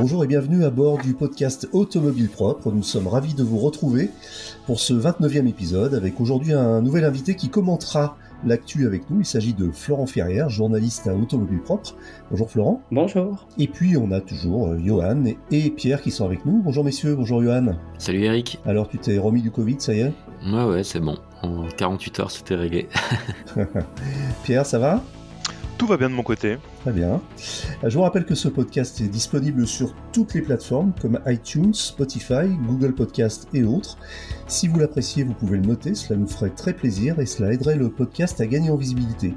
Bonjour et bienvenue à bord du podcast Automobile Propre. Nous sommes ravis de vous retrouver pour ce 29e épisode avec aujourd'hui un nouvel invité qui commentera l'actu avec nous. Il s'agit de Florent Ferrière, journaliste à Automobile Propre. Bonjour Florent. Bonjour. Et puis on a toujours euh, Johan et Pierre qui sont avec nous. Bonjour messieurs, bonjour Johan. Salut Eric. Alors tu t'es remis du Covid, ça y est? Ouais ouais, c'est bon. En 48 heures, c'était réglé. Pierre, ça va? Tout va bien de mon côté. Très bien. Je vous rappelle que ce podcast est disponible sur toutes les plateformes comme iTunes, Spotify, Google Podcast et autres. Si vous l'appréciez, vous pouvez le noter, cela nous ferait très plaisir et cela aiderait le podcast à gagner en visibilité.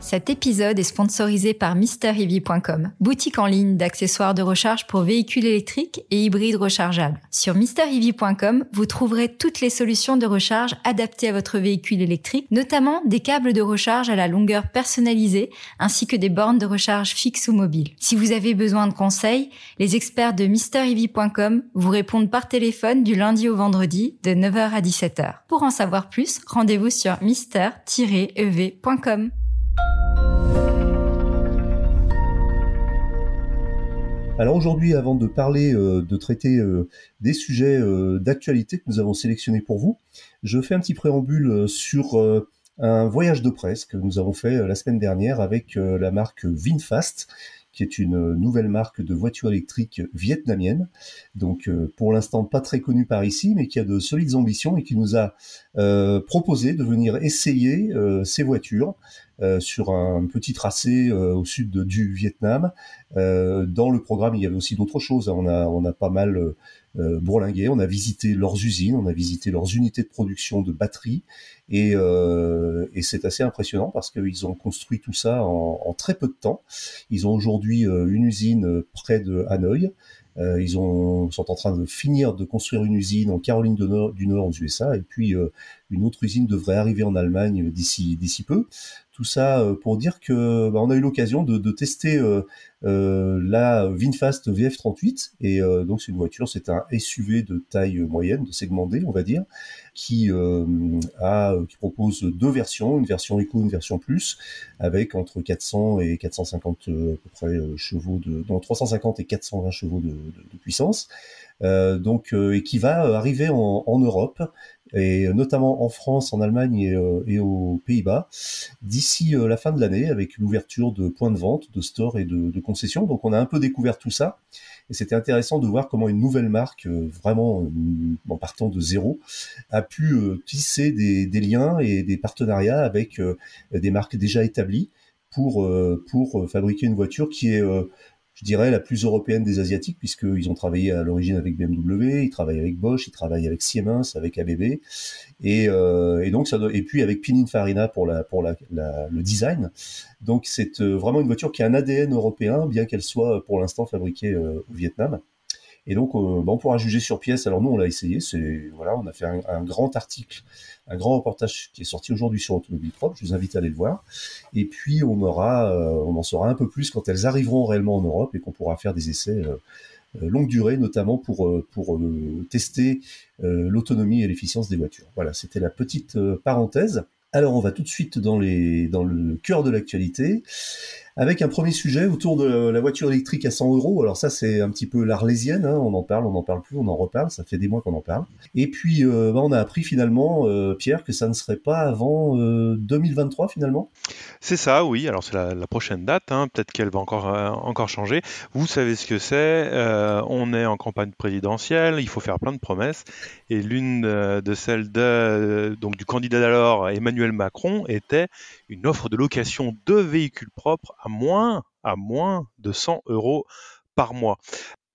Cet épisode est sponsorisé par MrEV.com, boutique en ligne d'accessoires de recharge pour véhicules électriques et hybrides rechargeables. Sur MrEV.com, vous trouverez toutes les solutions de recharge adaptées à votre véhicule électrique, notamment des câbles de recharge à la longueur personnalisée, ainsi que des bornes de recharge fixes ou mobiles. Si vous avez besoin de conseils, les experts de MrEV.com vous répondent par téléphone du lundi au vendredi de 9h à 17h. Pour en savoir plus, rendez-vous sur mister-ev.com. Alors aujourd'hui, avant de parler, euh, de traiter euh, des sujets euh, d'actualité que nous avons sélectionnés pour vous, je fais un petit préambule sur un voyage de presse que nous avons fait la semaine dernière avec la marque VinFast, qui est une nouvelle marque de voitures électriques vietnamienne. Donc pour l'instant pas très connue par ici, mais qui a de solides ambitions et qui nous a proposé de venir essayer ces voitures sur un petit tracé euh, au sud du Vietnam. Euh, dans le programme, il y avait aussi d'autres choses. On a, on a pas mal bourlingué, on a visité leurs usines, on a visité leurs unités de production de batteries, et, c'est assez impressionnant parce qu'ils ont construit tout ça en, très peu de temps. Ils ont aujourd'hui une usine près de Hanoï. Euh, ils ont, sont en train de finir de construire une usine en Caroline du Nord, du Nord aux USA, et puis euh, une autre usine devrait arriver en Allemagne d'ici peu. Tout ça euh, pour dire que bah, on a eu l'occasion de, tester euh, euh la Vinfast VF38 et donc c'est une voiture, c'est un SUV de taille moyenne, de segment D, on va dire, qui a qui propose deux versions, une version Eco, une version Plus, avec entre 400 et 450 à peu près chevaux de, non 350 et 420 chevaux de, puissance. Donc et qui va arriver en Europe et notamment en France, en Allemagne et, euh, aux Pays-Bas, d'ici euh, la fin de l'année, avec l'ouverture de points de vente, de stores et de, concessions. Donc on a un peu découvert tout ça, et c'était intéressant de voir comment une nouvelle marque, euh, vraiment en partant de zéro, a pu tisser des, des, liens et des partenariats avec des marques déjà établies pour pour fabriquer une voiture qui est je dirais, la plus européenne des Asiatiques, puisqu'ils ont travaillé à l'origine avec BMW, ils travaillent avec Bosch, ils travaillent avec Siemens, avec ABB, et, euh, et donc ça et puis avec Pininfarina pour le design. Donc c'est euh, vraiment une voiture qui a un ADN européen, bien qu'elle soit pour l'instant fabriquée euh, au Vietnam. Et donc, euh, bah, on pourra juger sur pièce. Alors nous, on l'a essayé. Voilà, on a fait un, un, grand article, un grand reportage qui est sorti aujourd'hui sur Automobile Propre. Je vous invite à aller le voir. Et puis, on aura, euh, on en saura un peu plus quand elles arriveront réellement en Europe et qu'on pourra faire des essais. Euh, longue durée, notamment pour, pour tester l'autonomie et l'efficience des voitures. Voilà, c'était la petite parenthèse. Alors on va tout de suite dans, le cœur de l'actualité avec un premier sujet autour de la voiture électrique à 100 euros. Alors ça, c'est un petit peu l'arlésienne, hein. on en parle, on n'en parle plus, on en reparle, ça fait des mois qu'on en parle. Et puis, euh, bah, on a appris finalement, euh, Pierre, que ça ne serait pas avant 2023 euh, finalement C'est ça, oui. Alors c'est la, prochaine date, hein. peut-être qu'elle va encore, encore changer. Vous savez ce que c'est, on est en campagne présidentielle, il faut faire plein de promesses. Et l'une de celles de, donc, du candidat d'alors, Emmanuel Macron, était une offre de location de véhicules propres à moins, de 100 euros par mois.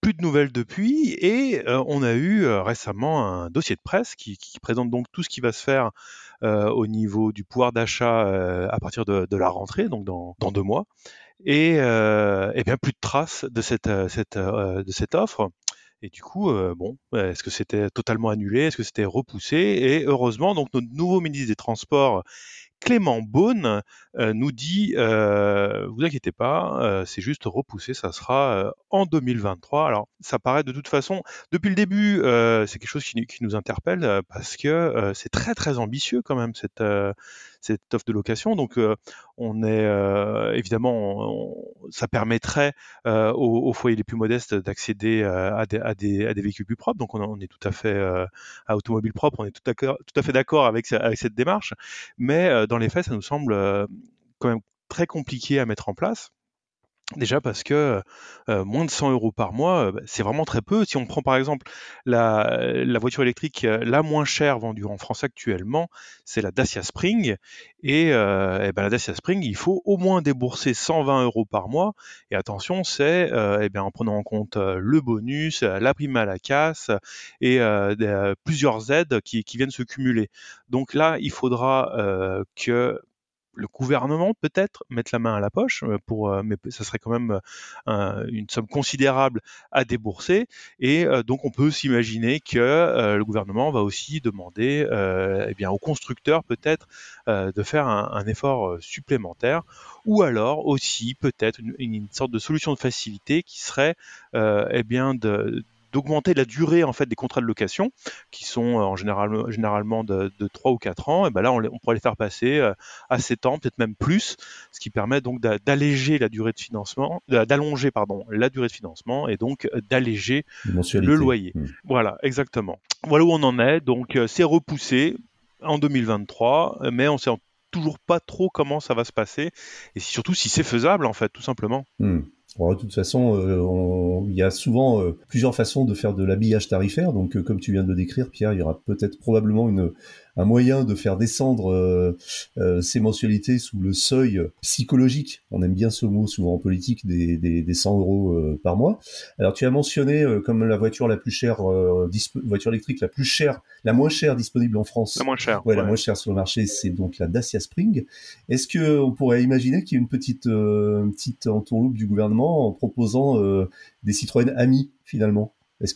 Plus de nouvelles depuis et euh, on a eu euh, récemment un dossier de presse qui, présente donc tout ce qui va se faire euh, au niveau du pouvoir d'achat à partir de, la rentrée, donc dans, deux mois. Et, et, bien plus de traces de cette offre. Et du coup, bon, est-ce que c'était totalement annulé? Est-ce que c'était repoussé? Et heureusement, donc notre nouveau ministre des Transports Clément Beaune euh, nous dit euh, vous inquiétez pas, euh, c'est juste repoussé, ça sera en 2023. Alors ça paraît de toute façon depuis le début, c'est quelque chose qui, nous interpelle parce que c'est très très ambitieux quand même cette cette offre de location. Donc, on est évidemment, ça permettrait aux, foyers les plus modestes d'accéder à des, à, des, véhicules plus propres. Donc, on, est tout à fait à automobile propre, on est tout à, fait d'accord avec cette démarche. Mais dans les faits, ça nous semble quand même très compliqué à mettre en place. Déjà parce que euh, moins de 100 euros par mois, euh, bah, c'est vraiment très peu. Si on prend par exemple la, la, voiture électrique euh, la moins chère vendue en France actuellement, c'est la Dacia Spring. Et, euh, ben la Dacia Spring, il faut au moins débourser 120 euros par mois. Et attention, c'est bien en prenant en compte le bonus, la prime à la casse et plusieurs aides qui, qui, viennent se cumuler. Donc là, il faudra que le gouvernement peut-être mettre la main à la poche euh, pour, euh, mais ça serait quand même euh, une somme considérable à débourser. Et donc on peut s'imaginer que le gouvernement va aussi demander eh bien, aux constructeurs peut-être de faire un, effort supplémentaire, ou alors aussi peut-être une, une, sorte de solution de facilité qui serait eh bien de d'augmenter la durée en fait des contrats de location qui sont euh, en général, généralement de, de 3 ou 4 ans. Et ben là on, on, pourrait les faire passer euh, à 7 ans peut-être même plus ce qui permet donc d'alléger la durée de financement d'allonger pardon la durée de financement et donc euh, d'alléger le loyer. Hmm. voilà exactement. Voilà où on en est. Donc c'est repoussé en 2023 mais on sait toujours pas trop comment ça va se passer et surtout si c'est faisable en fait tout simplement hmm de toute façon, euh, il y a souvent euh, plusieurs façons de faire de l'habillage tarifaire. Donc, euh, comme tu viens de le décrire, Pierre, il y aura peut-être probablement une, un moyen de faire descendre euh, euh, ces mensualités sous le seuil psychologique. On aime bien ce mot souvent en politique des, des, des 100 euros euh, par mois. Alors tu as mentionné comme la voiture la plus chère, voiture électrique la plus chère, la moins chère disponible en France. La moins chère. Ouais, la moins chère sur le marché, c'est donc la Dacia Spring. Est-ce que on pourrait imaginer qu'il y ait une petite une petite entourloupe du gouvernement en proposant des Citroën Ami finalement? Est-ce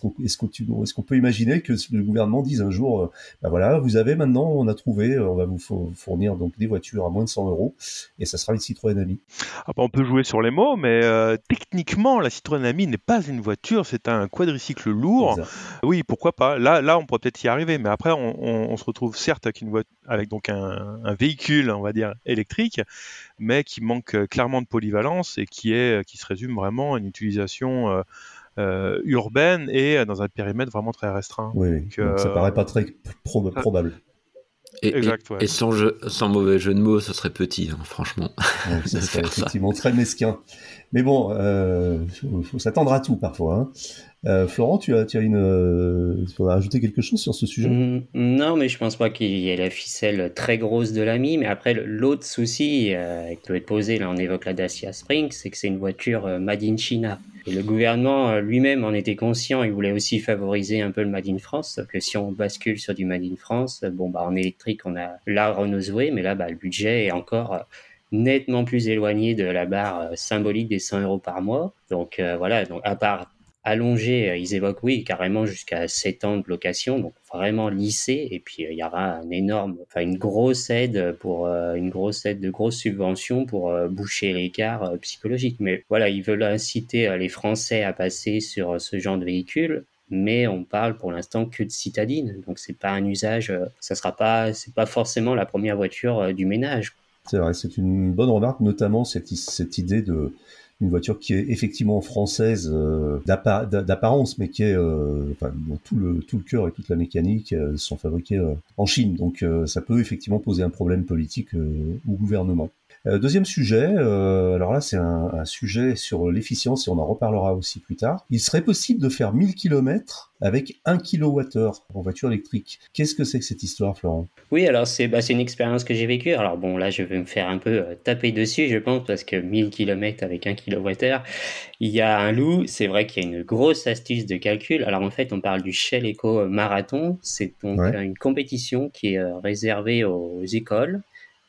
qu'on peut imaginer que le gouvernement dise un jour, bah voilà, vous avez maintenant, on a trouvé, euh, on va vous fournir donc des voitures à moins de 100 euros, et ça sera une Citroën Ami. Ah bah, on peut jouer sur les mots, mais euh, techniquement, la Citroën Ami n'est pas une voiture, c'est un quadricycle lourd. Oui, pourquoi pas. Là, là, on pourrait peut-être y arriver, mais après, on, se retrouve certes avec une voiture, avec donc un, véhicule, on va dire électrique, mais qui manque clairement de polyvalence et qui est, qui se résume vraiment à une utilisation euh, urbaine et dans un périmètre vraiment très restreint. Oui, donc, ça euh, paraît pas très probable. Et, et, sans, sans, mauvais jeu de mots, ce serait petit, hein, franchement. ça serait effectivement très mesquin. Mais bon, euh, faut, s'attendre à tout parfois. Hein. Euh, Florent, tu as, tu as une, euh, ajouter quelque chose sur ce sujet? Mm, Non, mais je pense pas qu'il y ait la ficelle très grosse de l'ami. Mais après, l'autre souci euh, qui doit être posé, là, on évoque la Dacia Spring, c'est que c'est une voiture euh, made in China. Le gouvernement euh, lui-même en était conscient. Il voulait aussi favoriser un peu le made in France. Que si on bascule sur du made in France, bon, bah, en électrique, on a la Renault Zoé, mais là, bah, le budget est encore nettement plus éloigné de la barre symbolique des 100 euros par mois. Donc voilà, donc à part allongé, euh, ils évoquent oui carrément jusqu'à 7 ans de location, donc vraiment lissé. Et puis euh, il y aura un énorme, enfin une grosse aide pour euh, une grosse aide de grosses subventions pour boucher l'écart psychologique. Mais voilà, ils veulent inciter les Français à passer sur ce genre de véhicule mais on parle pour l'instant que de citadine, donc c'est pas un usage, ça sera pas, c'est pas forcément la première voiture du ménage. C'est vrai, c'est une bonne remarque, notamment cette, cette idée de une voiture qui est effectivement française euh, d'apparence, mais qui est, euh, enfin, tout le tout le cœur et toute la mécanique euh, sont fabriqués euh, en Chine. Donc, ça peut effectivement poser un problème politique au gouvernement. Euh, deuxième sujet, euh, alors là c'est un, un, sujet sur l'efficience et on en reparlera aussi plus tard. Il serait possible de faire 1000 km avec 1 kWh en voiture électrique. Qu'est-ce que c'est que cette histoire, Florent? Oui, alors c'est bah, une expérience que j'ai vécue. Alors bon, là je vais me faire un peu euh, taper dessus, je pense, parce que 1000 km avec 1 kWh, il y a un loup. C'est vrai qu'il y a une grosse astuce de calcul. Alors en fait, on parle du Shell Eco Marathon. C'est donc une compétition qui est réservée aux écoles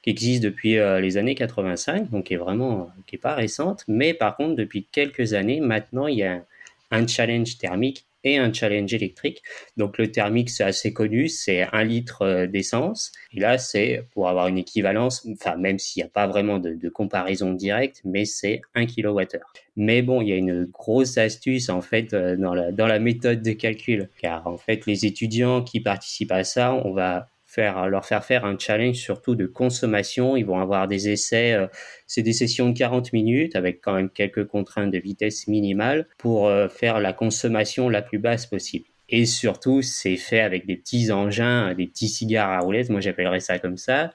qui existe depuis euh, les années 85, donc qui est vraiment qui est pas récente, mais par contre depuis quelques années maintenant il y a un, challenge thermique et un challenge électrique. Donc le thermique c'est assez connu, c'est un litre euh, d'essence et là c'est pour avoir une équivalence, enfin même s'il n'y a pas vraiment de, comparaison directe, mais c'est 1 kWh. Mais bon, il y a une grosse astuce en fait euh, dans la, dans la méthode de calcul, car en fait les étudiants qui participent à ça, on va faire, leur faire faire un challenge surtout de consommation. Ils vont avoir des essais, euh, c'est des sessions de 40 minutes avec quand même quelques contraintes de vitesse minimale pour euh, faire la consommation la plus basse possible. Et surtout, c'est fait avec des petits engins, des petits cigares à roulettes. Moi, j'appellerais ça comme ça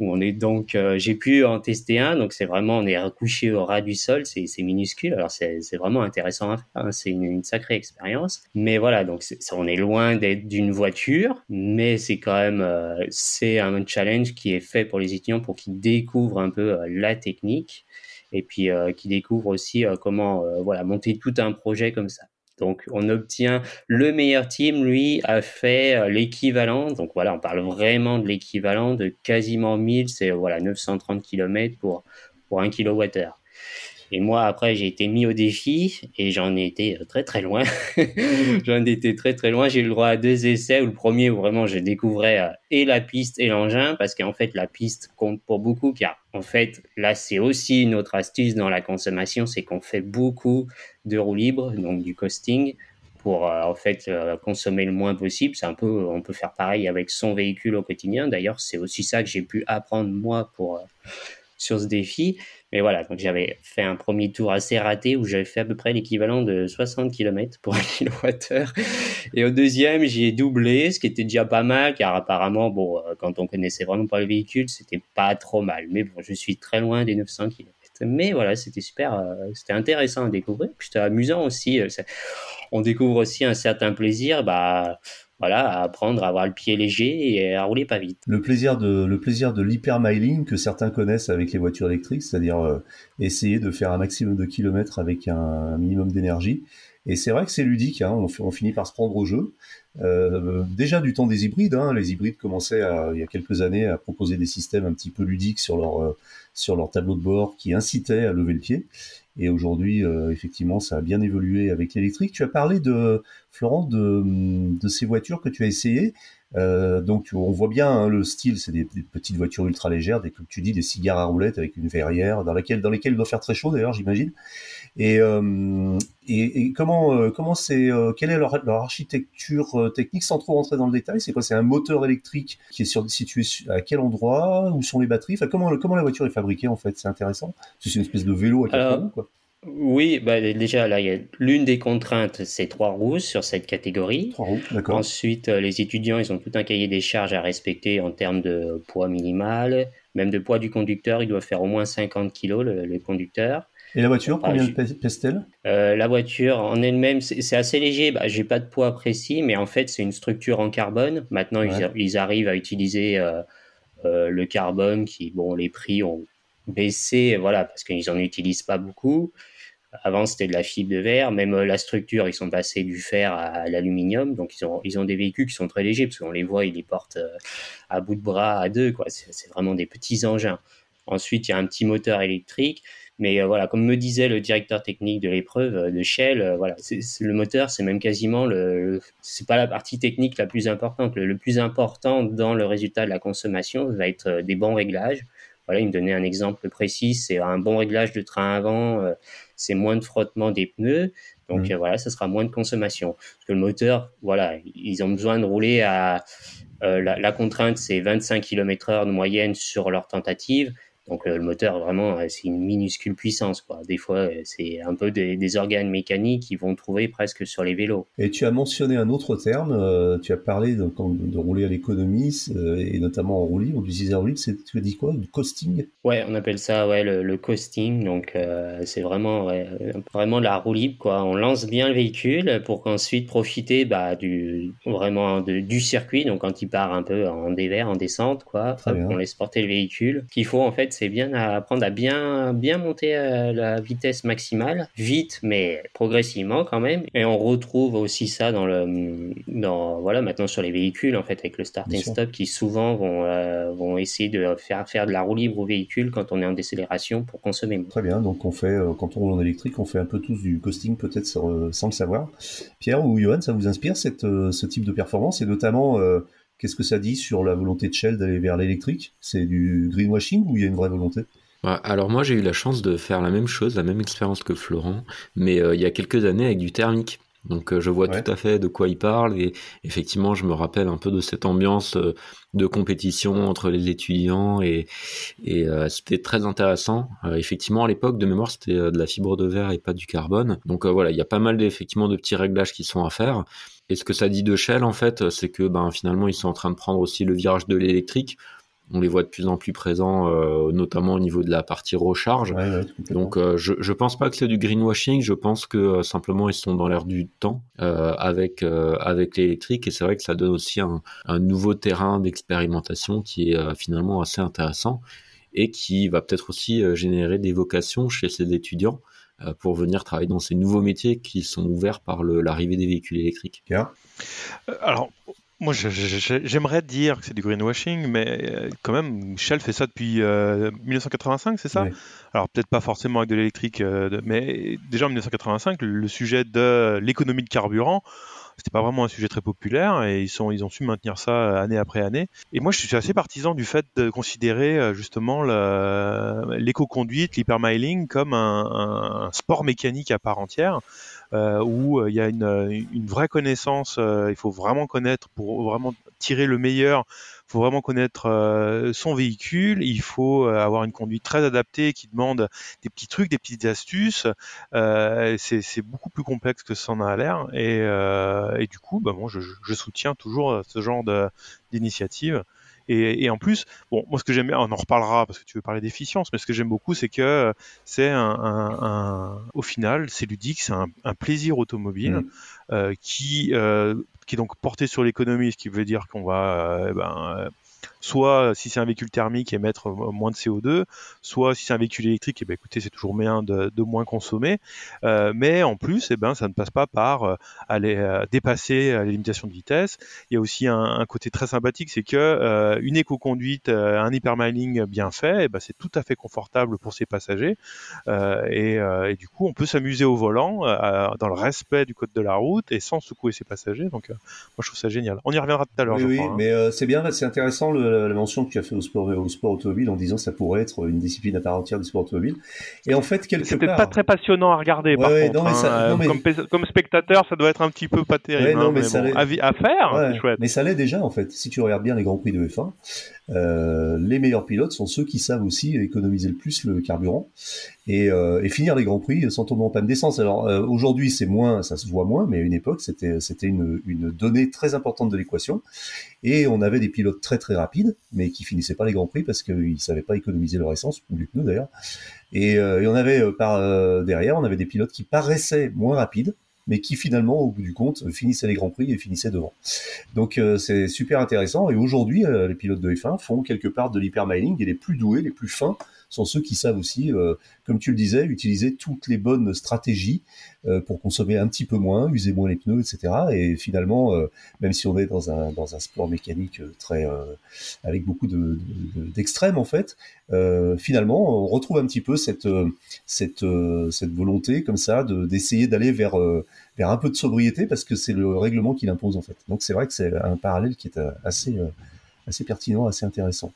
on est donc, euh, j'ai pu en tester un, donc c'est vraiment, on est recouché au ras du sol, c'est minuscule, alors c'est vraiment intéressant à faire, hein. c'est une, sacrée expérience. Mais voilà, donc on est loin d'être d'une voiture, mais c'est quand même, euh, c'est un challenge qui est fait pour les étudiants pour qu'ils découvrent un peu euh, la technique et puis qui découvrent aussi comment, voilà, monter tout un projet comme ça. Donc, on obtient le meilleur team, lui, a fait euh, l'équivalent. Donc, voilà, on parle vraiment de l'équivalent de quasiment 1000, c'est voilà, 930 km pour, pour 1 kWh. Et moi, après, j'ai été mis au défi et j'en ai été euh, très très loin. j'en ai été très très loin. J'ai eu le droit à deux essais. Où le premier où vraiment je découvrais euh, et la piste et l'engin parce qu'en fait la piste compte pour beaucoup car en fait là c'est aussi une autre astuce dans la consommation, c'est qu'on fait beaucoup de roues libres, donc du costing pour euh, en fait consommer le moins possible. C'est un peu, on peut faire pareil avec son véhicule au quotidien. D'ailleurs, c'est aussi ça que j'ai pu apprendre moi pour sur ce défi. Mais voilà, donc j'avais fait un premier tour assez raté où j'avais fait à peu près l'équivalent de 60 km pour un kilowattheure. Et au deuxième, j'ai doublé, ce qui était déjà pas mal, car apparemment, bon, euh, quand on connaissait vraiment pas le véhicule, c'était pas trop mal. Mais bon, je suis très loin des 900 km. Mais voilà, c'était super, euh, c'était intéressant à découvrir. C'était amusant aussi. Euh, on découvre aussi un certain plaisir. Bah, à apprendre à avoir le pied léger et à rouler pas vite. Le plaisir de le l'hypermiling que certains connaissent avec les voitures électriques, c'est-à-dire euh, essayer de faire un maximum de kilomètres avec un, minimum d'énergie. Et c'est vrai que c'est ludique, hein, on, finit par se prendre au jeu. Euh, déjà du temps des hybrides, hein, les hybrides commençaient il y a quelques années à proposer des systèmes un petit peu ludiques sur leur euh, sur leur tableau de bord qui incitaient à lever le pied. Et aujourd'hui, euh, effectivement, ça a bien évolué avec l'électrique. Tu as parlé de Florent de ces voitures que tu as essayées. Euh, donc on voit bien hein, le style, c'est des, petites voitures ultra légères, des, comme tu dis, des cigares à roulettes avec une verrière dans laquelle dans lesquelles il doit faire très chaud d'ailleurs, j'imagine. Et, euh, et, comment euh, comment c'est euh, quelle est leur, leur architecture technique sans trop rentrer dans le détail C'est quoi? C'est un moteur électrique qui est sur, situé à quel endroit? Où sont les batteries? Enfin, comment comment la voiture est fabriquée en fait? C'est intéressant. C'est une espèce de vélo à quatre roues quoi. Oui, bah déjà là, l'une des contraintes, c'est trois roues sur cette catégorie. Trois roues, d'accord. Ensuite, euh, les étudiants, ils ont tout un cahier des charges à respecter en termes de poids minimal, même de poids du conducteur. Il doit faire au moins 50 kg le, conducteur. Et la voiture, combien pèse-t-elle? Euh, La voiture en elle-même, c'est assez léger. Bah, J'ai pas de poids précis, mais en fait, c'est une structure en carbone. Maintenant, ils, arrivent à utiliser euh, le carbone qui, bon, les prix ont baissé, voilà, parce qu'ils en utilisent pas beaucoup. Avant, c'était de la fibre de verre. Même euh, la structure, ils sont passés du fer à, l'aluminium. Donc, ils ont, ils ont des véhicules qui sont très légers parce qu'on les voit, ils les portent euh, à bout de bras à deux. Quoi. C'est, vraiment des petits engins. Ensuite, il y a un petit moteur électrique. Mais euh, voilà, comme me disait le directeur technique de l'épreuve de Shell, voilà, le moteur, c'est même quasiment le, c'est pas la partie technique la plus importante. Le, le, plus important dans le résultat de la consommation va être des bons réglages. Voilà, il me donnait un exemple précis, c'est un bon réglage de train avant, c'est moins de frottement des pneus. Donc mmh. euh, voilà, ça sera moins de consommation. Parce que le moteur, voilà, ils ont besoin de rouler à euh, la, la, contrainte, c'est 25 km/h de moyenne sur leur tentative. Donc euh, le moteur, vraiment, euh, c'est une minuscule puissance. Quoi. Des fois, euh, c'est un peu des, organes mécaniques qu'ils vont trouver presque sur les vélos. Et tu as mentionné un autre terme, tu as parlé de, de, rouler à l'économie, et notamment en roue libre, d'utiliser en roue libre, tu as dit quoi? Du costing? Ouais, on appelle ça ouais, le, costing. Donc c'est vraiment, vraiment de la roue libre. Quoi. On lance bien le véhicule pour qu'ensuite profiter bah, du, vraiment du circuit. Donc quand il part un peu en dévers, en descente, quoi, on laisse porter le véhicule. Qu'il faut en fait c'est bien à apprendre à bien, bien monter à la vitesse maximale, vite, mais progressivement quand même. Et on retrouve aussi ça dans le, dans, voilà, maintenant sur les véhicules, en fait, avec le start and stop, qui souvent vont, euh, vont essayer de faire, faire de la roue libre au véhicule quand on est en décélération pour consommer Très bien. Donc, on fait, euh, quand on roule en électrique, on fait un peu tous du costing, peut-être sans le savoir. Pierre ou Johan, ça vous inspire cette, euh, ce type de performance? Et notamment, Qu'est-ce que ça dit sur la volonté de Shell d'aller vers l'électrique? C'est du greenwashing ou il y a une vraie volonté? Alors moi j'ai eu la chance de faire la même chose, la même expérience que Florent, mais euh, il y a quelques années avec du thermique. Donc je vois tout à fait de quoi il parle et effectivement je me rappelle un peu de cette ambiance de compétition entre les étudiants et, et c'était très intéressant. effectivement à l'époque de mémoire c'était de la fibre de verre et pas du carbone. Donc voilà il y a pas mal effectivement de petits réglages qui sont à faire. Et ce que ça dit de Shell en fait c'est que ben finalement ils sont en train de prendre aussi le virage de l'électrique on les voit de plus en plus présents, euh, notamment au niveau de la partie recharge. Donc, euh, je, je pense pas que c'est du greenwashing. Je pense que euh, simplement ils sont dans l'air du temps avec avec l'électrique et c'est vrai que ça donne aussi un, nouveau terrain d'expérimentation qui est finalement assez intéressant et qui va peut-être aussi générer des vocations chez ces étudiants pour venir travailler dans ces nouveaux métiers qui sont ouverts par l'arrivée des véhicules électriques. Alors, moi, j'aimerais dire que c'est du greenwashing, mais euh, quand même, Shell fait ça depuis 1985, euh, c'est ça? Alors peut-être pas forcément avec de l'électrique, euh, mais déjà en 1985, le sujet de l'économie de carburant, c'était pas vraiment un sujet très populaire et ils ont su maintenir ça année après année. Et moi je suis assez partisan du fait de considérer justement l'éco-conduite, l'hypermiling comme un, sport mécanique à part entière. Euh, où euh, il y a une, vraie connaissance, euh, il faut vraiment connaître pour vraiment tirer le meilleur il faut vraiment connaître son véhicule, il faut avoir une conduite très adaptée qui demande des petits trucs, des petites astuces. c'est beaucoup plus complexe que ça en a l'air. Et, et, du coup, bah, moi, je, je, soutiens toujours ce genre d'initiative. Et, et, en plus, bon, moi ce que j'aime, on en reparlera parce que tu veux parler d'efficience, mais ce que j'aime beaucoup, c'est que c'est un, un, un, au final, c'est ludique, c'est un, un, plaisir automobile mmh. euh, qui euh, qui est donc porté sur l'économie, ce qui veut dire qu'on va euh, ben, soit si c'est un véhicule thermique émettre moins de CO2, soit si c'est un véhicule électrique, et eh ben écoutez c'est toujours bien de, de moins consommer, euh, mais en plus et eh ben ça ne passe pas par euh, aller euh, dépasser les limitations de vitesse. Il y a aussi un, un côté très sympathique, c'est que une éco-conduite, un hypermining bien fait, eh ben c'est tout à fait confortable pour ses passagers et, et, du coup on peut s'amuser au volant dans le respect du code de la route et sans secouer ses passagers. Donc moi je trouve ça génial. On y reviendra tout à l'heure. Oui, je oui crois, hein. mais c'est bien, c'est intéressant le, la mention que tu as fait au sport, au sport automobile en disant que ça pourrait être une discipline à part entière du sport automobile. Et en fait, quelque C'est peut-être pas très passionnant à regarder, par contre. Hein. comme, spectateur, ça doit être un petit peu pas terrible. non, hein, mais, bon, à, faire, c'est chouette. Mais ça l'est déjà, en fait. Si tu regardes bien les Grands Prix de F1, euh, les meilleurs pilotes sont ceux qui savent aussi économiser le plus le carburant et, euh, et finir les grands prix sans tomber en panne d'essence. Alors euh, aujourd'hui c'est moins, ça se voit moins, mais à une époque c'était c'était une, une donnée très importante de l'équation et on avait des pilotes très très rapides mais qui finissaient pas les grands prix parce qu'ils savaient pas économiser leur essence ou du pneu d'ailleurs. Et, euh, et, on avait par derrière on avait des pilotes qui paraissaient moins rapides mais qui finalement, au bout du compte, finissaient les grands prix et finissaient devant. Donc euh, c'est super intéressant. Et aujourd'hui, euh, les pilotes de F1 font quelque part de l'hypermining et les plus doués, les plus fins sont ceux qui savent aussi, euh, comme tu le disais, utiliser toutes les bonnes stratégies euh, pour consommer un petit peu moins, user moins les pneus, etc. Et finalement, euh, même si on est dans un, sport mécanique très avec beaucoup de, d'extrêmes en fait, finalement, on retrouve un petit peu cette volonté comme ça de, d'essayer d'aller vers un peu de sobriété parce que c'est le règlement qui l'impose en fait. Donc c'est vrai que c'est un parallèle qui est assez pertinent, assez intéressant.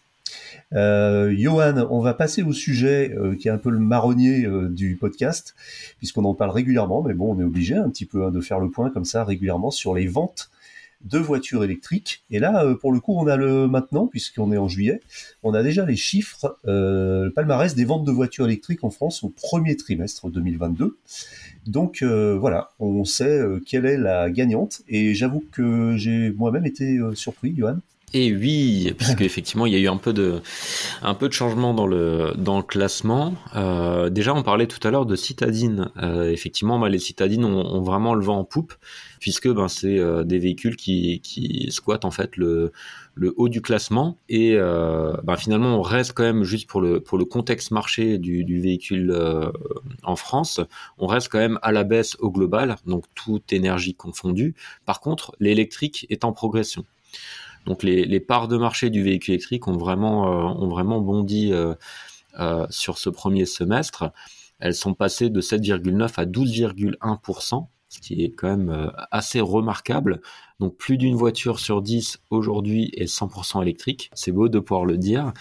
Euh, Johan, on va passer au sujet euh, qui est un peu le marronnier euh, du podcast, puisqu'on en parle régulièrement, mais bon, on est obligé un petit peu hein, de faire le point comme ça régulièrement sur les ventes de voitures électriques. Et là, pour le coup, on a le maintenant, puisqu'on est en juillet, on a déjà les chiffres, le palmarès des ventes de voitures électriques en France au premier trimestre 2022. Donc voilà, on sait quelle est la gagnante. Et j'avoue que j'ai moi-même été surpris, Johan. Et oui, puisque effectivement il y a eu un peu de changement dans le classement. Euh, déjà, on parlait tout à l'heure de citadines. Euh, effectivement, bah, les citadines ont, vraiment le vent en poupe, puisque ben c'est euh, des véhicules qui qui squattent en fait le haut du classement et ben, finalement on reste quand même juste pour le pour contexte marché du, du véhicule en France, on reste quand même à la baisse au global, donc toute énergie confondue. Par contre, l'électrique est en progression. Donc les, parts de marché du véhicule électrique ont vraiment, euh, ont vraiment bondi euh, euh, sur ce premier semestre. Elles sont passées de 7,9 à 12,1%, ce qui est quand même assez remarquable Donc plus d'une voiture sur 10 aujourd'hui est 100% électrique. C'est beau de pouvoir le dire.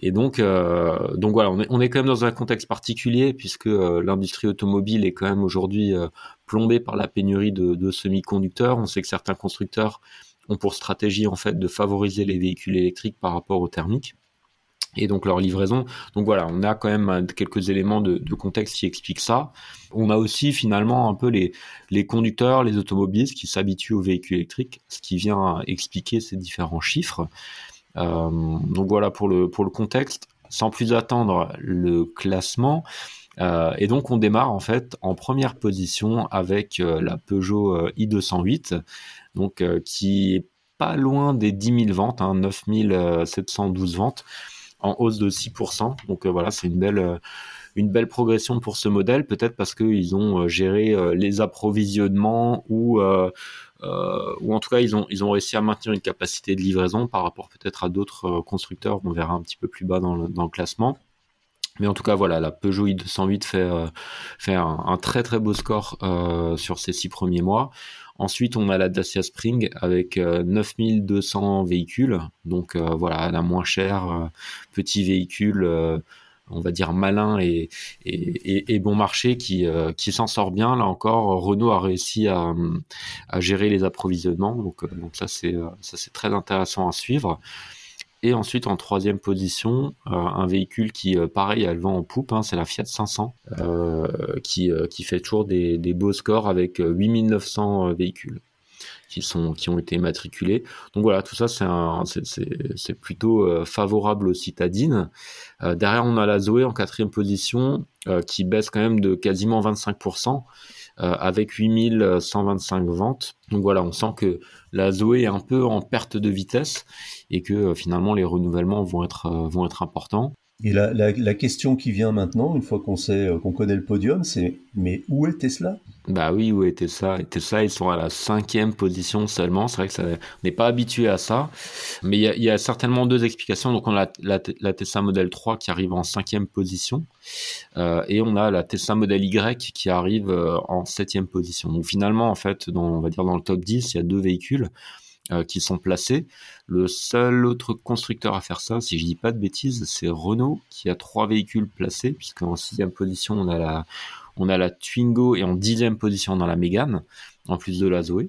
Et donc, donc voilà, on est, quand même dans un contexte particulier puisque l'industrie automobile est quand même aujourd'hui plombée par la pénurie de semi-conducteurs. On sait que certains constructeurs ont pour stratégie en fait de favoriser les véhicules électriques par rapport aux thermiques et donc leur livraison. Donc voilà, on a quand même euh, quelques éléments de, contexte qui expliquent ça. On a aussi finalement un peu les, les conducteurs, les automobilistes qui s'habituent aux véhicules électriques, ce qui vient expliquer ces différents chiffres. Euh, donc voilà pour le, pour le contexte. Sans plus attendre le classement. Euh, et donc on démarre en fait en première position avec la Peugeot i208, donc qui est pas loin des 10 000 ventes, hein, 9 712 ventes en hausse de 6%. Donc euh, voilà, c'est une belle euh, une belle progression pour ce modèle, peut-être parce qu'ils ont euh, géré les approvisionnements ou ou en tout cas ils ont ils ont réussi à maintenir une capacité de livraison par rapport peut-être à d'autres constructeurs. On verra un petit peu plus bas dans le, dans le classement. Mais en tout cas, voilà, la Peugeot i208 fait, fait un, très très beau score sur ces six premiers mois. Ensuite, on a la Dacia Spring avec 9200 euh, véhicules. Donc euh, voilà, la moins chère, euh, petit véhicule on va dire malin et, et, bon marché qui, qui s'en sort bien. Là encore, Renault a réussi à, à gérer les approvisionnements, donc, donc ça c'est très intéressant à suivre. Et ensuite, en troisième position, euh, un véhicule qui, euh, pareil, a le vent en poupe, hein, c'est la Fiat 500, euh, qui, qui fait toujours des, des beaux scores avec 8900 véhicules qui sont qui ont été matriculés. Donc voilà, tout ça c'est c'est plutôt favorable aux citadines. derrière, on a la Zoé en quatrième position qui baisse quand même de quasiment 25%. Avec 8125 ventes. Donc voilà, on sent que la Zoé est un peu en perte de vitesse et que euh, finalement les renouvellements vont être, euh, vont être importants. Et la, la, question qui vient maintenant, une fois qu'on sait euh, qu'on connaît le podium, c'est mais où est Tesla? Bah oui, où est Tesla? Tesla, ils sont à la cinquième position seulement. C'est vrai que ça, n'est pas habitué à ça, mais il y, a, certainement deux explications. Donc on a la, la, Tesla Model 3 qui arrive en cinquième position, euh, et on a la Tesla Model Y qui arrive en septième position. Donc finalement, en fait, dans, on va dire dans le top 10, il y a deux véhicules. Euh, qui sont placés. Le seul autre constructeur à faire ça, si je dis pas de bêtises, c'est Renault qui a trois véhicules placés, puisqu'en sixième position on a la on a la Twingo et en dixième position on a la Mégane, en plus de la Zoé.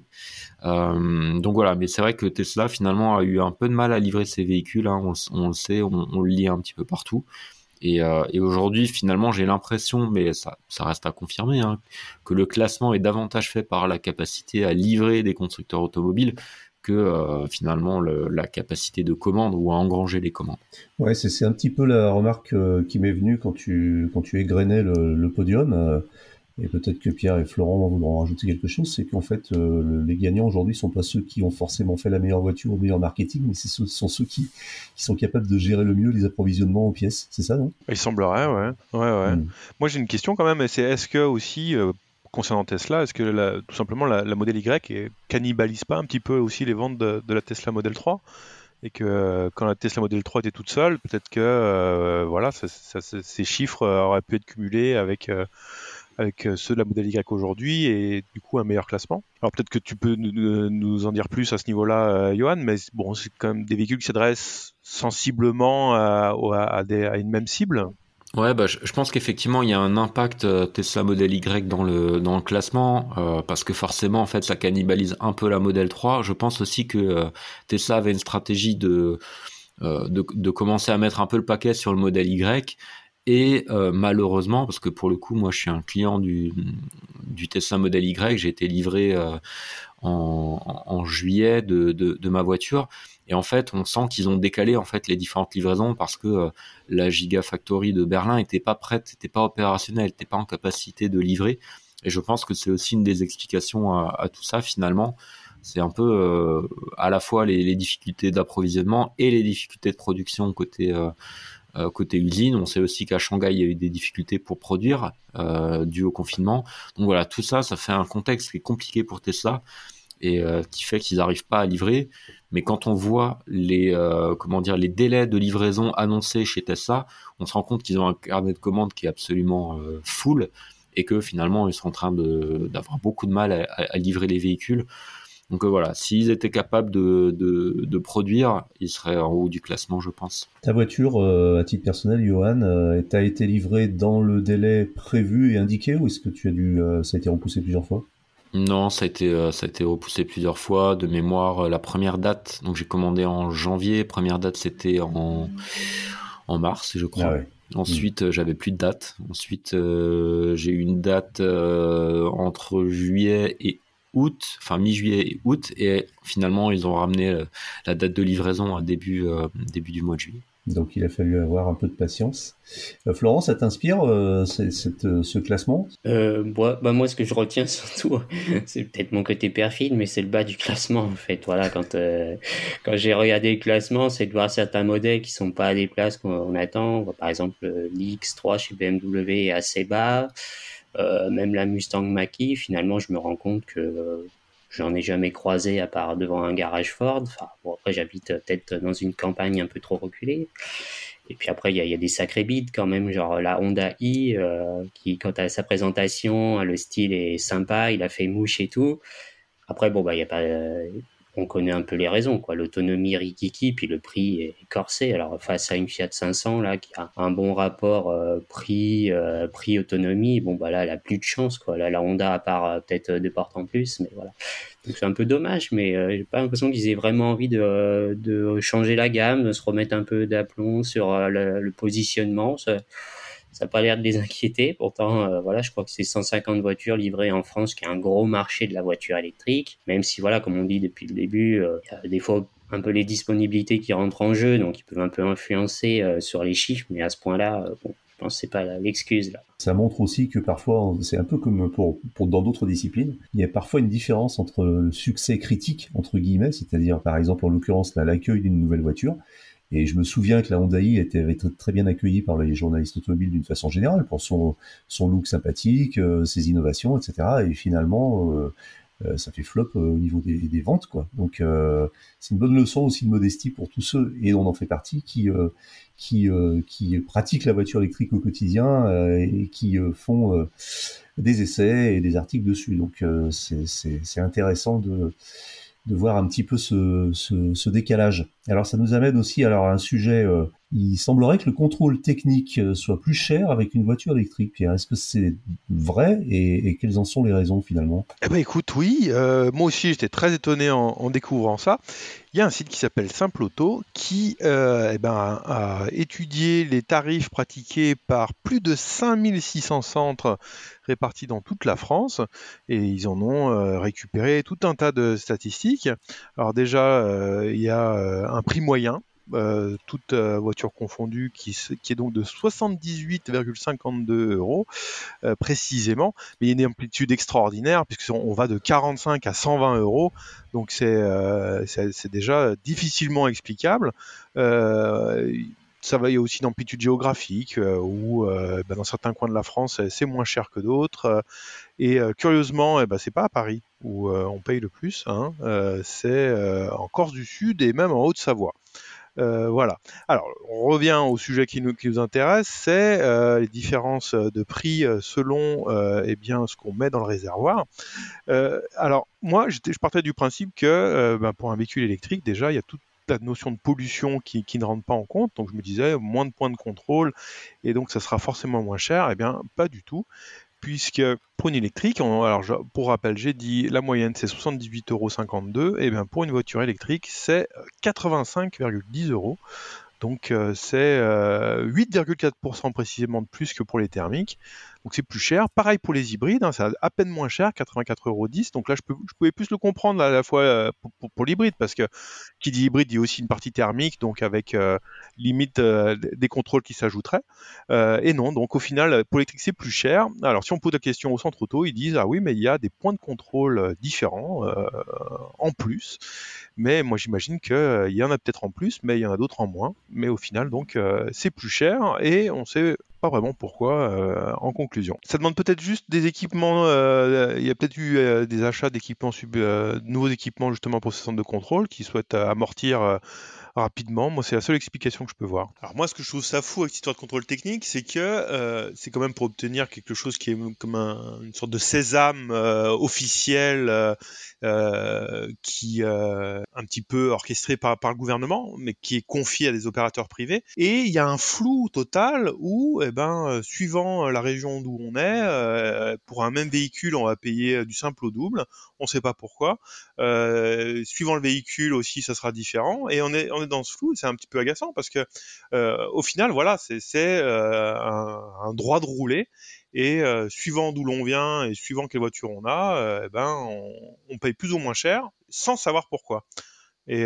Euh, donc voilà, mais c'est vrai que Tesla finalement a eu un peu de mal à livrer ses véhicules, hein. on, le sait, on, le lit un petit peu partout. Et, euh, aujourd'hui, finalement, j'ai l'impression, mais ça, ça, reste à confirmer, hein, que le classement est davantage fait par la capacité à livrer des constructeurs automobiles que euh, finalement la capacité de commande ou à engranger les commandes. Ouais, c'est un petit peu la remarque euh, qui m'est venue quand tu, quand tu égrenais le, podium. Euh, et peut-être que Pierre et Florent voudront rajouter quelque chose, c'est qu'en fait, les gagnants aujourd'hui sont pas ceux qui ont forcément fait la meilleure voiture au meilleur marketing, mais ce sont ceux qui, qui, sont capables de gérer le mieux les approvisionnements en pièces. C'est ça, non? Il semblerait, ouais. ouais, ouais. Hmm. Moi, j'ai une question quand même, c'est est-ce que aussi, concernant Tesla, est-ce que tout simplement la, la, modèle Y est, cannibalise pas un petit peu aussi les ventes de, la Tesla Model 3 et que euh, quand la Tesla Model 3 était toute seule, peut-être que euh, ces chiffres auraient pu être cumulés avec euh, ceux de la Model Y aujourd'hui et du coup un meilleur classement. Alors peut-être que tu peux nous, en dire plus à ce niveau-là, Johan, mais bon, c'est quand même des véhicules qui s'adressent sensiblement à une même cible. Ouais, bah, je, pense qu'effectivement il y a un impact euh, Tesla Model Y dans le dans le classement euh, parce que forcément en fait ça cannibalise un peu la Model 3. Je pense aussi que euh, Tesla avait une stratégie de, de, de commencer à mettre un peu le paquet sur le Model Y et malheureusement parce que pour le coup moi je suis un client du du Tesla Model Y, j'ai été livré en, en, juillet de, de, de ma voiture et en fait, on sent qu'ils ont décalé en fait les différentes livraisons parce que euh, la Gigafactory de Berlin était pas prête, n'était pas opérationnelle, n'était pas en capacité de livrer. Et je pense que c'est aussi une des explications à, tout ça finalement. C'est un peu euh, à la fois les, difficultés d'approvisionnement et les difficultés de production côté euh, côté usine. On sait aussi qu'à Shanghai, il y a eu des difficultés pour produire euh, dû au confinement. Donc voilà, tout ça, ça fait un contexte qui est compliqué pour Tesla et euh, qui fait qu'ils n'arrivent pas à livrer. Mais quand on voit les euh, comment dire les délais de livraison annoncés chez Tesla, on se rend compte qu'ils ont un carnet de commandes qui est absolument euh, full et que finalement ils sont en train d'avoir beaucoup de mal à, livrer les véhicules. Donc voilà, s'ils étaient capables de, produire, ils seraient en haut du classement, je pense. Ta voiture, à titre personnel, Johan, a été livrée dans le délai prévu et indiqué ou est-ce que tu as dû, ça a été repoussé plusieurs fois? Non, ça a été ça a été repoussé plusieurs fois. De mémoire, la première date, donc j'ai commandé en janvier. Première date, c'était en en mars, je crois. Ah Ensuite, euh, j'avais plus de date. Ensuite, euh, j'ai eu une date euh, entre juillet et août, enfin mi-juillet et août, et finalement, ils ont ramené la date de livraison à début, début du mois de juillet. Donc il a fallu avoir un peu de patience. Euh, Florence, ça t'inspire euh, euh, ce classement? Bah, bah, Moi, ce que je retiens surtout, c'est peut-être mon côté perfide, mais c'est le bas du classement en fait. Voilà, quand, quand j'ai regardé le classement, c'est de voir certains modèles qui sont pas à des places qu'on attend. Par exemple, l'X3 chez BMW est assez bas. même la Mustang Mach-E, finalement, je me rends compte que J'en ai jamais croisé à part devant un garage Ford. Après, j'habite peut-être dans une campagne un peu trop reculée. Et puis après, il y, a, des sacrés bides quand même, genre la Honda i, euh, qui, quant à sa présentation, le style est sympa, il a fait mouche et tout. Après, bon, bah, il y a pas, on connaît un peu les raisons, quoi. L'autonomie rikiki, puis le prix est corsé. Alors face à une Fiat 500 là qui a un bon rapport euh, prix euh, prix autonomie, bon bah là elle a plus de chance, quoi. Là la Honda à part euh, peut-être des portes en plus, mais voilà. Donc c'est un peu dommage, mais j'ai pas l'impression qu'ils aient vraiment envie de, de changer la gamme, de se remettre un peu d'aplomb sur le, le, positionnement n'a pas l'air de les inquiéter. Pourtant, euh, voilà, je crois que c'est 150 voitures livrées en France, qui est un gros marché de la voiture électrique. Même si, voilà, comme on dit depuis le début, euh, il y a des fois un peu les disponibilités qui rentrent en jeu, donc ils peuvent un peu influencer euh, sur les chiffres, mais à ce point-là, bon, je pense que c'est pas l'excuse là. Ça montre aussi que parfois, c'est un peu comme pour, pour dans d'autres disciplines, il y a parfois une différence entre le succès critique entre guillemets, c'est-à-dire par exemple en l'occurrence l'accueil d'une nouvelle voiture, et je me souviens que la Honda i était, été très bien accueillie par les journalistes automobiles d'une façon générale pour son, son look sympathique, euh, ses innovations, etc. Et finalement, euh, euh, ça fait flop au niveau des, des, ventes, quoi. Donc, c'est une bonne leçon aussi de modestie pour tous ceux, et on en fait partie, qui qui, qui pratiquent la voiture électrique au quotidien et qui font des essais et des articles dessus. Donc, c'est intéressant de de voir un petit peu ce, ce, décalage. Alors ça nous amène aussi alors, à un sujet, euh, il semblerait que le contrôle technique euh, soit plus cher avec une voiture électrique. Pierre, est-ce que c'est vrai et, quelles en sont les raisons finalement? Eh ben écoute, oui, euh, moi aussi j'étais très étonné en, découvrant ça. Il y a un site qui s'appelle Simple Auto qui euh, eh ben, a étudié les tarifs pratiqués par plus de 5600 centres répartis dans toute la France et ils en ont récupéré tout un tas de statistiques. Alors déjà, il y a un prix moyen euh, toute euh, voiture confondue, qui, est donc de 78,52 euros euh, précisément, mais il y a une amplitude extraordinaire puisqu'on va de 45 à 120 euros, donc c'est déjà difficilement explicable. ça va, il y a aussi une amplitude géographique où ben, dans certains coins de la France c'est moins cher que d'autres. et curieusement, eh ben, c'est pas à Paris où on paye le plus, hein, c'est en Corse du Sud et même en Haute-Savoie. Euh, voilà. Alors, on revient au sujet qui nous, intéresse, c'est euh, les différences de prix euh, selon eh ce qu'on met dans le réservoir. alors, moi, je partais du principe que ben, pour un véhicule électrique, déjà, il y a toute la notion de pollution qui, qui, ne rentre pas en compte. Donc je me disais, moins de points de contrôle, et donc ça sera forcément moins cher. Eh bien, pas du tout puisque pour une électrique, alors pour rappel, j'ai dit la moyenne c'est 78,52 euros, et bien pour une voiture électrique c'est 85,10 euros. Donc euh, c'est 8,4% euh, précisément de plus que pour les thermiques donc c'est plus cher. Pareil pour les hybrides, hein, c'est à peine moins cher, 84,10 euros. Donc là, je, peux, pouvais plus le comprendre à la fois euh, pour, l'hybride, parce que qui dit hybride dit aussi une partie thermique, donc avec euh, limite euh, des contrôles qui s'ajouteraient. et non, donc au final, pour l'électrique, c'est plus cher. Alors si on pose la question au centre auto, ils disent ah oui, mais il y a des points de contrôle différents en plus. Mais moi, j'imagine qu'il y en a peut-être en plus, mais il y en a d'autres en moins. Mais au final, donc, c'est plus cher et on sait vraiment pourquoi euh, en conclusion. Ça demande peut-être juste des équipements, euh, il y a peut-être eu euh, des achats d'équipements, nouveaux équipements justement pour ce centre de contrôle qui souhaitent amortir rapidement. Moi, c'est la seule explication que je peux voir. Alors moi, ce que je trouve ça fou avec cette histoire de contrôle technique, c'est que euh, c'est quand même pour obtenir quelque chose qui est comme une sorte de sésame euh, officiel euh, qui un petit peu orchestré par, par le gouvernement, mais qui est confié à des opérateurs privés. Et il y a un flou total où, eh ben, suivant la région d'où on est, pour un même véhicule, on va payer du simple au double. On ne sait pas pourquoi. suivant le véhicule aussi, ça sera différent. Et on est, on est dans ce flou. C'est un petit peu agaçant parce que, au final, voilà, c'est un, un droit de rouler et euh, suivant d'où l'on vient et suivant quelle voiture on a, euh, eh ben on, on, paye plus ou moins cher sans savoir pourquoi. Et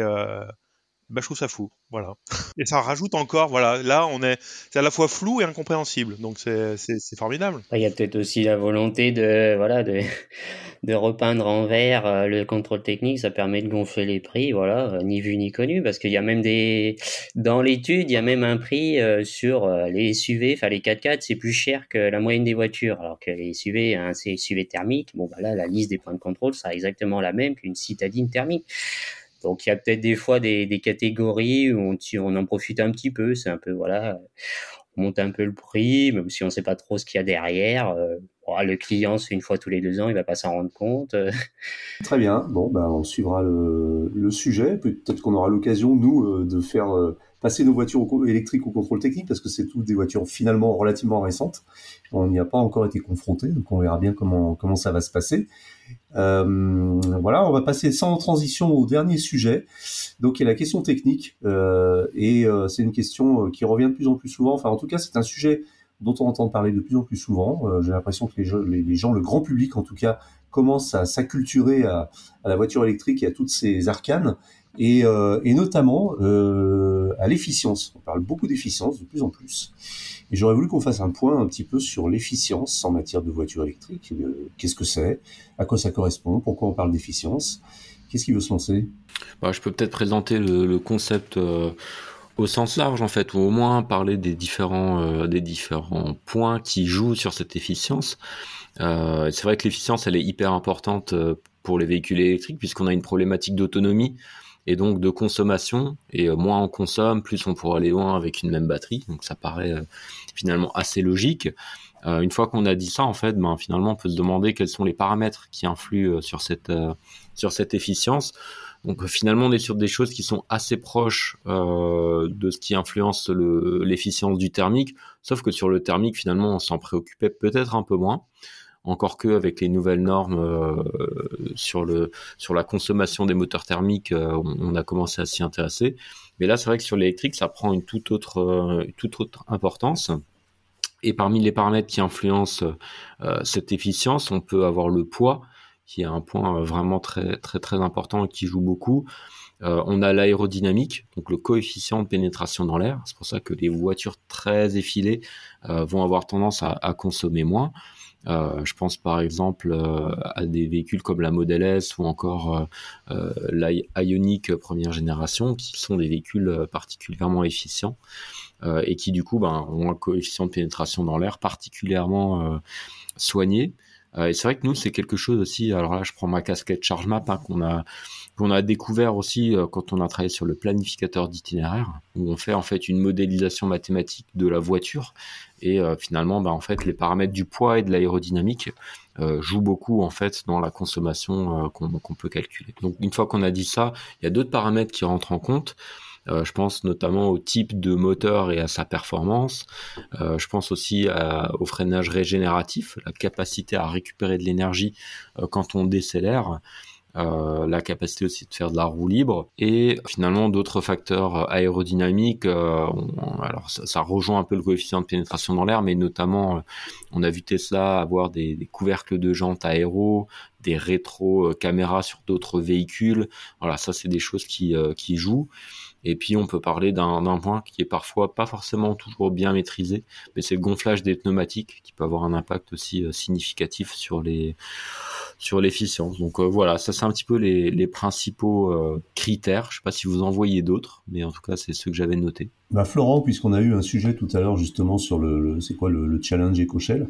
ben, je trouve ça fou, voilà. Et ça rajoute encore, voilà, là on est, c'est à la fois flou et incompréhensible, donc c'est formidable. Il y a peut-être aussi la volonté de voilà de de repeindre en vert euh, le contrôle technique, ça permet de gonfler les prix, voilà, euh, ni vu ni connu, parce qu'il y a même des dans l'étude, il y a même un prix euh, sur les SUV, enfin les 4x4, c'est plus cher que la moyenne des voitures, alors que les SUV, hein, c'est SUV thermique, bon bah là la liste des points de contrôle sera exactement la même qu'une citadine thermique. Donc il y a peut-être des fois des, catégories où on, en profite un petit peu. C'est un peu voilà, on monte un peu le prix, même si on ne sait pas trop ce qu'il y a derrière. Euh, le client, c'est une fois tous les deux ans, il va pas s'en rendre compte. Très bien. Bon, ben on suivra le, le sujet. Peut-être qu'on aura l'occasion nous euh, de faire euh, passer nos voitures électriques au contrôle technique parce que c'est toutes des voitures finalement relativement récentes. On n'y a pas encore été confronté, donc on verra bien comment comment ça va se passer. Euh, voilà, on va passer sans transition au dernier sujet. Donc, y a la question technique, euh, et euh, c'est une question euh, qui revient de plus en plus souvent. Enfin, en tout cas, c'est un sujet dont on entend parler de plus en plus souvent. Euh, j'ai l'impression que les, les, gens, le grand public en tout cas, commence à s'acculturer à, à, la voiture électrique et à toutes ces arcanes, et, et notamment à l'efficience. On parle beaucoup d'efficience de plus en plus. Et j'aurais voulu qu'on fasse un point un petit peu sur l'efficience en matière de voiture électrique. Qu'est-ce que c'est? À quoi ça correspond? Pourquoi on parle d'efficience? Qu'est-ce qui veut se lancer? Bah, Je peux peut-être présenter le, le concept euh, au sens large, en fait, ou au moins parler des différents, euh, des différents points qui jouent sur cette efficience. Euh, c'est vrai que l'efficience, elle est hyper importante euh, pour les véhicules électriques, puisqu'on a une problématique d'autonomie et donc de consommation. Et euh, moins on consomme, plus on pourra aller loin avec une même batterie. Donc ça paraît euh, finalement assez logique. Euh, une fois qu'on a dit ça, en fait, ben, finalement, on peut se demander quels sont les paramètres qui influent sur cette, sur cette efficience. Donc finalement, on est sur des choses qui sont assez proches de ce qui influence l'efficience du thermique, sauf que sur le thermique, finalement, on s'en préoccupait peut-être un peu moins encore que avec les nouvelles normes euh, sur le sur la consommation des moteurs thermiques, euh, on, a commencé à s'y intéresser. Mais là, c'est vrai que sur l'électrique, ça prend une toute autre euh, toute autre importance. Et parmi les paramètres qui influencent cette efficience, on peut avoir le poids, qui est un point vraiment très très très important et qui joue beaucoup. On a l'aérodynamique, donc le coefficient de pénétration dans l'air. C'est pour ça que les voitures très effilées vont avoir tendance à consommer moins. Euh, je pense par exemple euh, à des véhicules comme la Model S ou encore euh, la Ioniq première génération, qui sont des véhicules particulièrement efficients et qui du coup ben, ont un coefficient de pénétration dans l'air particulièrement soigné. Et c'est vrai que nous, c'est quelque chose aussi. Alors là, je prends ma casquette ChargeMap hein, qu'on a qu'on a découvert aussi quand on a travaillé sur le planificateur d'itinéraire, où on fait en fait une modélisation mathématique de la voiture et euh, finalement, bah, en fait, les paramètres du poids et de l'aérodynamique euh, jouent beaucoup en fait dans la consommation euh, qu'on peut calculer. Donc une fois qu'on a dit ça, il y a d'autres paramètres qui rentrent en compte. Euh, je pense notamment au type de moteur et à sa performance. Euh, je pense aussi au freinage régénératif, la capacité à récupérer de l'énergie euh, quand on décélère. La capacité aussi de faire de la roue libre et finalement d'autres facteurs aérodynamiques. Alors ça, rejoint un peu le coefficient de pénétration dans l'air, mais notamment on a vu Tesla avoir des, couvercles de jantes aéro, des rétro caméras sur d'autres véhicules. Voilà, ça c'est des choses qui jouent. Et puis on peut parler d'un point qui est parfois pas forcément toujours bien maîtrisé, mais c'est le gonflage des pneumatiques qui peut avoir un impact aussi significatif sur les sur l'efficience. Donc euh, voilà, ça c'est un petit peu les, les principaux euh, critères. Je sais pas si vous en voyez d'autres, mais en tout cas c'est ceux que j'avais notés. Bah Florent, puisqu'on a eu un sujet tout à l'heure justement sur le, c'est quoi le, challenge EcoShell,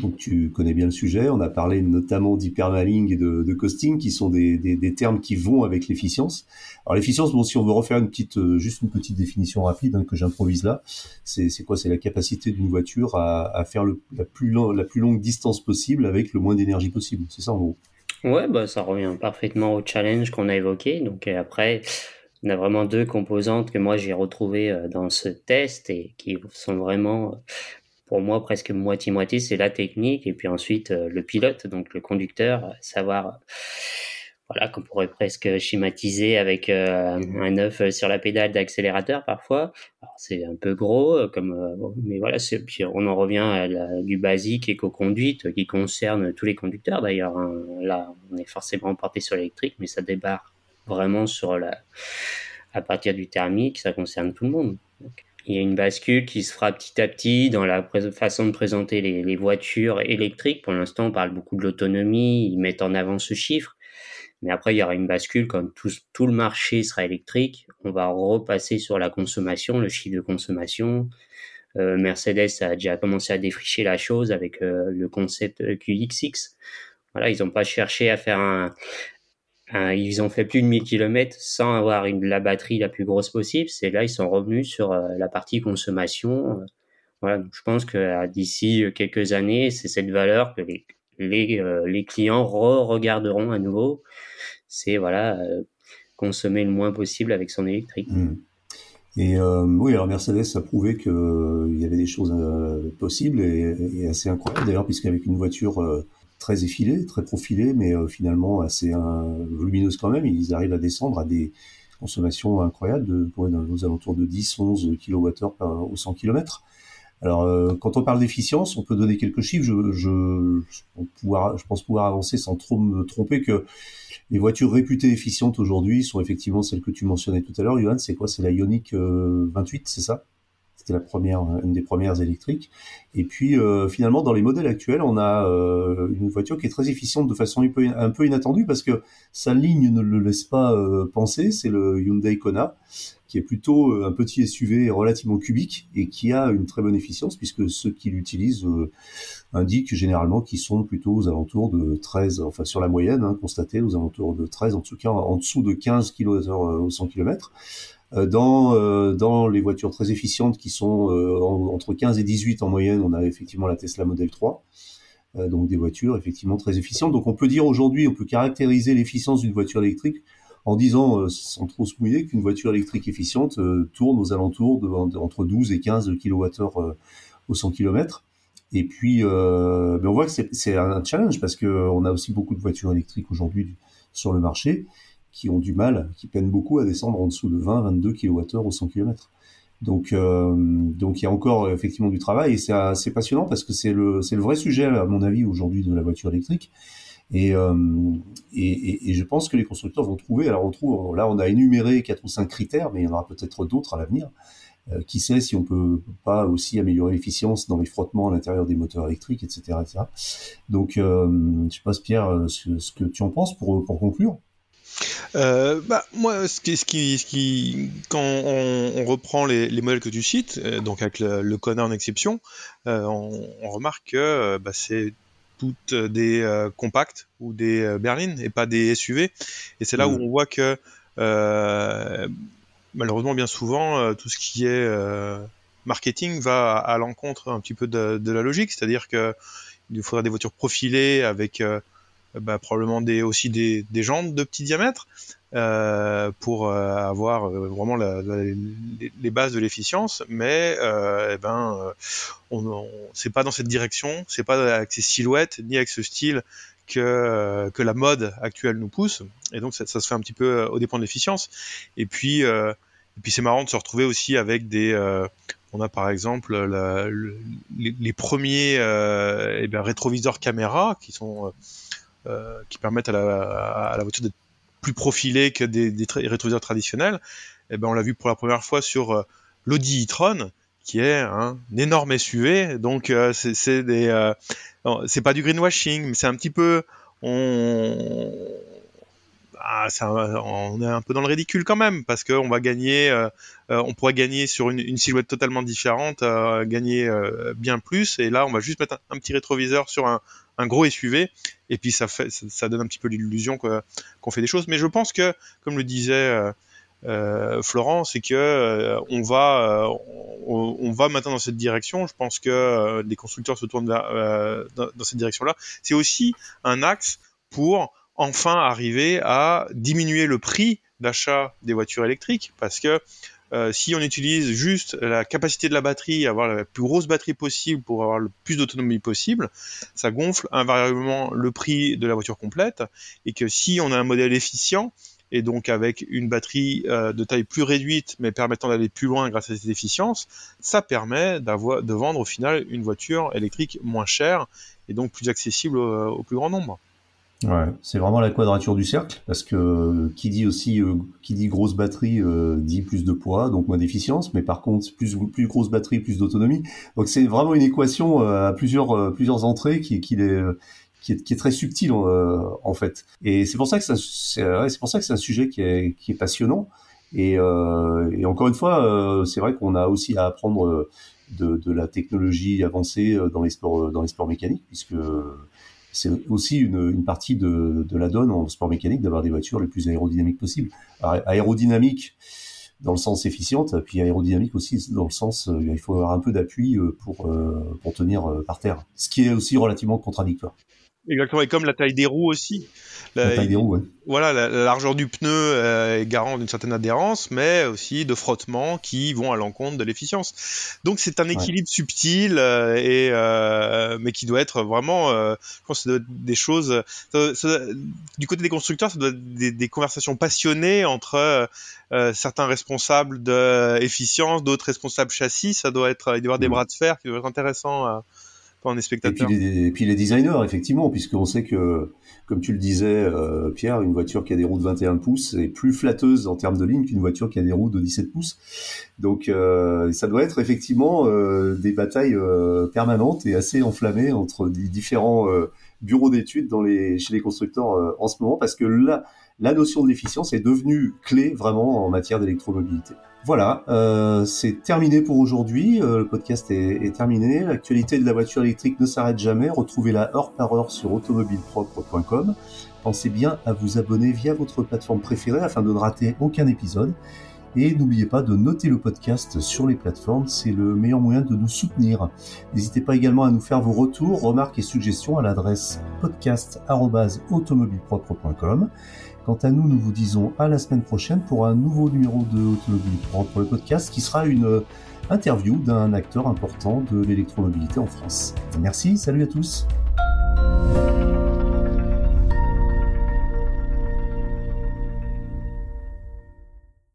donc tu connais bien le sujet. On a parlé notamment d'hypermaling et de, de, costing, qui sont des, des, des, termes qui vont avec l'efficience. Alors l'efficience, bon, si on veut refaire une petite, euh, juste une petite définition rapide hein, que j'improvise là, c'est, c'est quoi? C'est la capacité d'une voiture à, à faire le, la, plus la plus longue distance possible avec le moins d'énergie possible. C'est ça en gros? Ouais, bah ça revient parfaitement au challenge qu'on a évoqué. Donc après on a vraiment deux composantes que moi j'ai retrouvées euh, dans ce test et qui sont vraiment pour moi presque moitié-moitié, c'est la technique et puis ensuite euh, le pilote, donc le conducteur, savoir voilà qu'on pourrait presque schématiser avec euh, un œuf sur la pédale d'accélérateur parfois. C'est un peu gros, comme mais voilà, puis on en revient à du basique éco-conduite qui concerne tous les conducteurs d'ailleurs. Hein. Là, on est forcément porté sur l'électrique, mais ça débarque vraiment sur la, à partir du thermique, ça concerne tout le monde. il y a une bascule qui se fera petit à petit dans la façon de présenter les, voitures électriques. Pour l'instant, on parle beaucoup de l'autonomie, ils mettent en avant ce chiffre. Mais après, il y aura une bascule quand tout, tout le marché sera électrique. On va repasser sur la consommation, le chiffre de consommation. Euh, Mercedes a déjà commencé à défricher la chose avec euh, le concept QXX. Voilà, ils n'ont pas cherché à faire un, euh, ils ont fait plus de 1000 km sans avoir la batterie la plus grosse possible. C'est là ils sont revenus sur euh, la partie consommation. Euh, voilà, je pense que d'ici quelques années, c'est cette valeur que les clients re-regarderont à nouveau. C'est voilà consommer le moins possible avec son électrique. Mmh. Et oui, alors Mercedes a prouvé qu'il y avait des choses possibles et, et assez incroyables d'ailleurs, puisqu'avec une voiture très effilés, très profilés, mais euh, finalement assez euh, volumineuses quand même. Ils arrivent à descendre à des consommations incroyables, de, aux alentours de 10-11 kWh au 100 km. Alors, euh, quand on parle d'efficience, on peut donner quelques chiffres. Je, pense pouvoir avancer sans trop me tromper que les voitures réputées efficientes aujourd'hui sont effectivement celles que tu mentionnais tout à l'heure. Johan, c'est quoi? C'est la Ioniq 28, c'est ça? C'était la première, une des premières électriques. Et puis euh, finalement, dans les modèles actuels, on a euh, une voiture qui est très efficiente de façon un peu, un peu inattendue parce que sa ligne ne le laisse pas euh, penser. C'est le Hyundai Kona qui est plutôt un petit SUV relativement cubique et qui a une très bonne efficience puisque ceux qui l'utilisent indiquent généralement qu'ils sont plutôt aux alentours de 13, enfin sur la moyenne hein, constatée aux alentours de 13, en tout cas en dessous de 15 km au 100 km. Euh, dans, euh, dans les voitures très efficientes qui sont euh, entre 15 et 18 en moyenne, on a effectivement la Tesla Model 3 donc des voitures effectivement très efficientes. Donc on peut dire aujourd'hui, on peut caractériser l'efficience d'une voiture électrique en disant, sans trop se mouiller, qu'une voiture électrique efficiente tourne aux alentours de, entre 12 et 15 kWh au 100 km. Et puis, on voit que c'est un challenge parce qu'on a aussi beaucoup de voitures électriques aujourd'hui sur le marché qui ont du mal, qui peinent beaucoup à descendre en dessous de 20-22 kWh au 100 km. Donc, euh, donc il y a encore effectivement du travail et c'est assez passionnant parce que c'est le, c'est le vrai sujet à mon avis aujourd'hui de la voiture électrique. Et, euh, et, et, je pense que les constructeurs vont trouver. Alors on trouve, là on a énuméré quatre ou cinq critères, mais il y en aura peut-être d'autres à l'avenir. Euh, qui sait si on peut pas aussi améliorer l'efficience dans les frottements à l'intérieur des moteurs électriques, etc., etc. Donc, euh, je sais pas, Pierre, ce, ce, que tu en penses pour, pour conclure. Euh, bah, moi, ce qui, ce qui, ce qui quand on, on, reprend les, les, modèles que tu cites, euh, donc avec le, le Kona en exception, euh, on, on, remarque que euh, bah, c'est toutes des compacts ou des berlines et pas des SUV. Et c'est là où mm. on voit que malheureusement, bien souvent, tout ce qui est marketing va à, l'encontre un petit peu de, de la logique, c'est-à-dire que il faudra des voitures profilées avec bah, probablement des, aussi des, des jantes de petit diamètre euh, pour euh, avoir euh, vraiment la, les, bases de l'efficience, mais euh, eh ben, on, on c'est pas dans cette direction, c'est pas avec ces silhouettes ni avec ce style que, que la mode actuelle nous pousse, et donc ça, ça se fait un petit peu au dépend de l'efficience. Et puis, et puis c'est marrant de se retrouver aussi avec des on a par exemple la, les, premiers euh, eh bien, rétroviseurs caméra qui sont euh, qui permettent à la, voiture d'être plus profilée que des, des rétroviseurs traditionnels, eh ben on l'a vu pour la première fois sur euh, l'Audi e-tron, qui est un énorme SUV. Donc euh, euh, c'est pas du greenwashing, mais c'est un petit peu, ah, ça, on est un peu dans le ridicule quand même parce qu'on va gagner, euh, euh, on pourrait gagner sur une, silhouette totalement différente, euh, gagner bien plus. Et là, on va juste mettre un, petit rétroviseur sur un, gros SUV et puis ça donne un petit peu l'illusion qu'on fait des choses. Mais je pense que, comme le disait Florent, c'est que on va, on, va maintenant dans cette direction. Je pense que les constructeurs se tournent dans cette direction-là. C'est aussi un axe pour enfin arriver à diminuer le prix d'achat des voitures électriques parce que euh, si on utilise juste la capacité de la batterie, avoir la plus grosse batterie possible pour avoir le plus d'autonomie possible, ça gonfle invariablement le prix de la voiture complète et que si on a un modèle efficient et donc avec une batterie euh, de taille plus réduite mais permettant d'aller plus loin grâce à cette efficience, ça permet de vendre au final une voiture électrique moins chère et donc plus accessible au plus grand nombre. Ouais, c'est vraiment la quadrature du cercle parce que qui dit aussi euh, qui dit grosse batterie euh, dit plus de poids donc moins d'efficience mais par contre plus plus grosse batterie plus d'autonomie. Donc c'est vraiment une équation euh, à plusieurs plusieurs entrées qui qui est qui est, qui est très subtile en fait. Et c'est pour ça que c'est c'est pour ça que c'est un sujet qui est qui est passionnant. Et, et encore une fois c'est vrai qu'on a aussi à apprendre de, de la technologie avancée dans les sports dans les sports mécaniques puisque c'est aussi une, partie de, la donne en sport mécanique d'avoir des voitures les plus aérodynamiques possibles. Aérodynamique dans le sens efficiente, puis aérodynamique aussi dans le sens euh, il faut avoir un peu d'appui euh, pour, euh, pour tenir par terre, ce qui est aussi relativement contradictoire. Exactement, et comme la taille des roues aussi. La, taille des roues, Voilà, la, largeur du pneu euh, est garant d'une certaine adhérence, mais aussi de frottement qui vont à l'encontre de l'efficience. Donc c'est un équilibre subtil euh, et euh, mais qui doit être vraiment, je pense, que ça doit être des choses. du côté des constructeurs, ça doit être des, conversations passionnées entre certains responsables d'efficience, d'autres responsables châssis. Ça doit être, il doit y avoir des mm. bras de fer qui doivent être intéressants et puis, les, designers, effectivement, puisqu'on sait que, comme tu le disais, euh, Pierre, une voiture qui a des roues de 21 pouces est plus flatteuse en termes de ligne qu'une voiture qui a des roues de 17 pouces. Donc, euh, ça doit être effectivement euh, des batailles permanentes et assez enflammées entre les différents bureaux d'études dans les, chez les constructeurs en ce moment, parce que là, la notion de l'efficience est devenue clé vraiment en matière d'électromobilité. Voilà, euh, c'est terminé pour aujourd'hui. Euh, le podcast est, terminé. L'actualité de la voiture électrique ne s'arrête jamais. Retrouvez-la heure par heure sur automobilepropre.com. Pensez bien à vous abonner via votre plateforme préférée afin de ne rater aucun épisode. Et n'oubliez pas de noter le podcast sur les plateformes, c'est le meilleur moyen de nous soutenir. N'hésitez pas également à nous faire vos retours, remarques et suggestions à l'adresse podcast.automobilepropre.com. Quant à nous, nous vous disons à la semaine prochaine pour un nouveau numéro de Automobile pour le podcast qui sera une euh, interview d'un acteur important de l'électromobilité en France. Merci, salut à tous.